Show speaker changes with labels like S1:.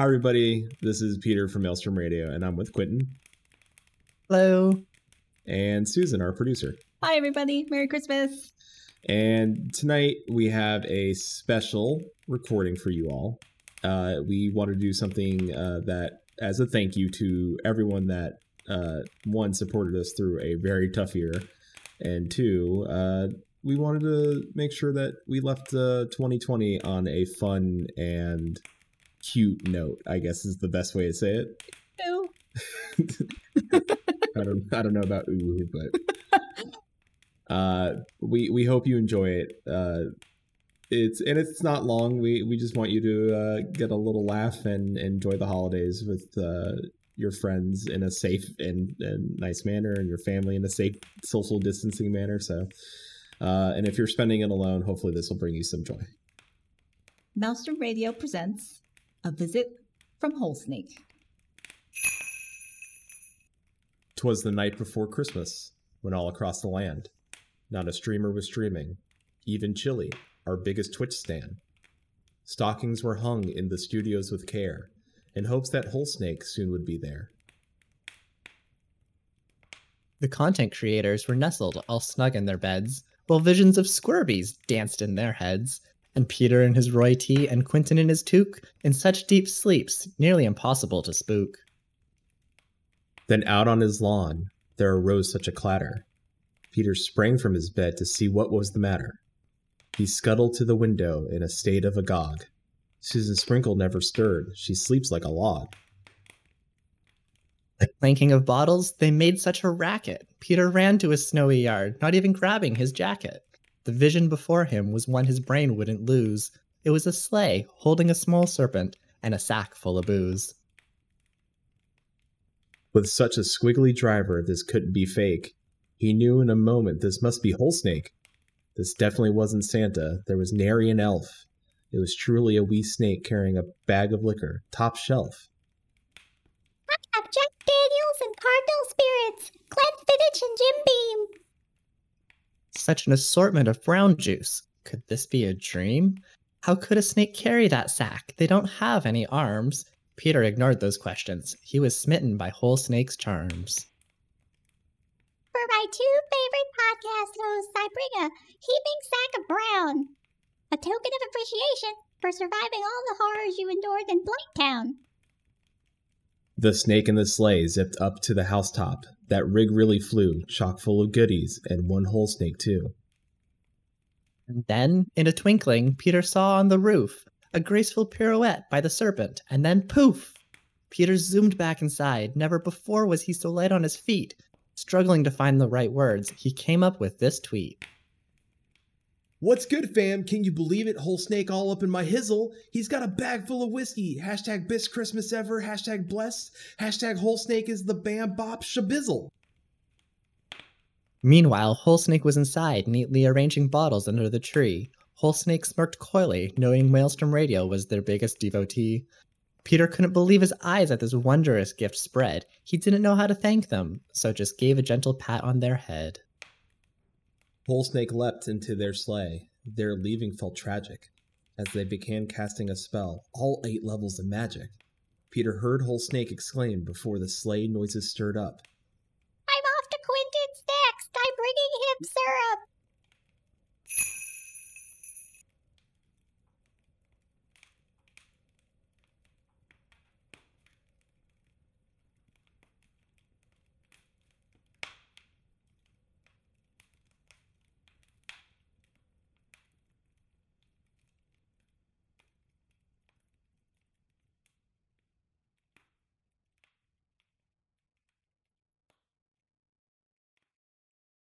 S1: Hi, everybody. This is Peter from Maelstrom Radio, and I'm with Quentin
S2: Hello.
S1: and Susan, our producer.
S3: Hi, everybody. Merry Christmas.
S1: And tonight we have a special recording for you all. Uh, we want to do something uh, that, as a thank you to everyone that, uh, one, supported us through a very tough year, and two, uh, we wanted to make sure that we left uh, 2020 on a fun and cute note, I guess is the best way to say it.
S3: Ooh.
S1: I don't I don't know about ooh, but uh, we we hope you enjoy it. Uh, it's and it's not long. We we just want you to uh, get a little laugh and enjoy the holidays with uh, your friends in a safe and, and nice manner, and your family in a safe social distancing manner. So, uh, and if you're spending it alone, hopefully this will bring you some joy.
S3: Maelstrom Radio presents A Visit from Whole Snake.
S1: Twas the night before Christmas, when all across the land, not a streamer was streaming, even Chili, our biggest Twitch stan. Stockings were hung in the studios with care, in hopes that Whole Snake soon would be there.
S2: The content creators were nestled all snug in their beds, while visions of Squirbies danced in their heads, and Peter in his Roy T and Quentin in his toque, in such deep sleeps, nearly impossible to spook.
S1: Then out on his lawn there arose such a clatter. Peter sprang from his bed to see what was the matter. He scuttled to the window in a state of agog. Susan Sprinkle never stirred. She sleeps like a log.
S2: The clanking of bottles, they made such a racket. Peter ran to his snowy yard, not even grabbing his jacket. The vision before him was one his brain wouldn't lose. It was a sleigh holding a small serpent and a sack full of booze.
S1: With such a squiggly driver, this couldn't be fake. He knew in a moment this must be Whole Snake. This definitely wasn't Santa. There was nary an elf. It was truly a wee snake carrying a bag of liquor, top shelf.
S2: Such an assortment of brown juice. Could this be a dream? How could a snake carry that sack? They don't have any arms. Peter ignored those questions. He was smitten by Whole Snake's charms.
S4: For my two favorite podcast hosts, I bring a heaping sack of brown. A token of appreciation for surviving all the horrors you endured in Blanktown.
S1: The snake in the sleigh zipped up to the housetop. That rig really flew, chock full of goodies, and one whole snake too.
S2: And then, in a twinkling, Peter saw on the roof a graceful pirouette by the serpent, and then poof! Peter zoomed back inside. Never before was he so light on his feet. Struggling to find the right words, he came up with this tweet.
S1: What's good, fam? Can you believe it? Whole snake all up in my hizzle. He's got a bag full of whiskey. Hashtag best Christmas ever. Hashtag blessed. Hashtag whole snake is the bam bop shabizzle.
S2: Meanwhile, Whole Snake was inside, neatly arranging bottles under the tree. Whole Snake smirked coyly, knowing Maelstrom Radio was their biggest devotee. Peter couldn't believe his eyes at this wondrous gift spread. He didn't know how to thank them, so just gave a gentle pat on their head.
S1: Whole snake leapt into their sleigh. Their leaving felt tragic. As they began casting a spell, all eight levels of magic. Peter heard Whole Snake exclaim before the sleigh noises stirred up.
S4: I'm off to Quentin's next. I'm bringing him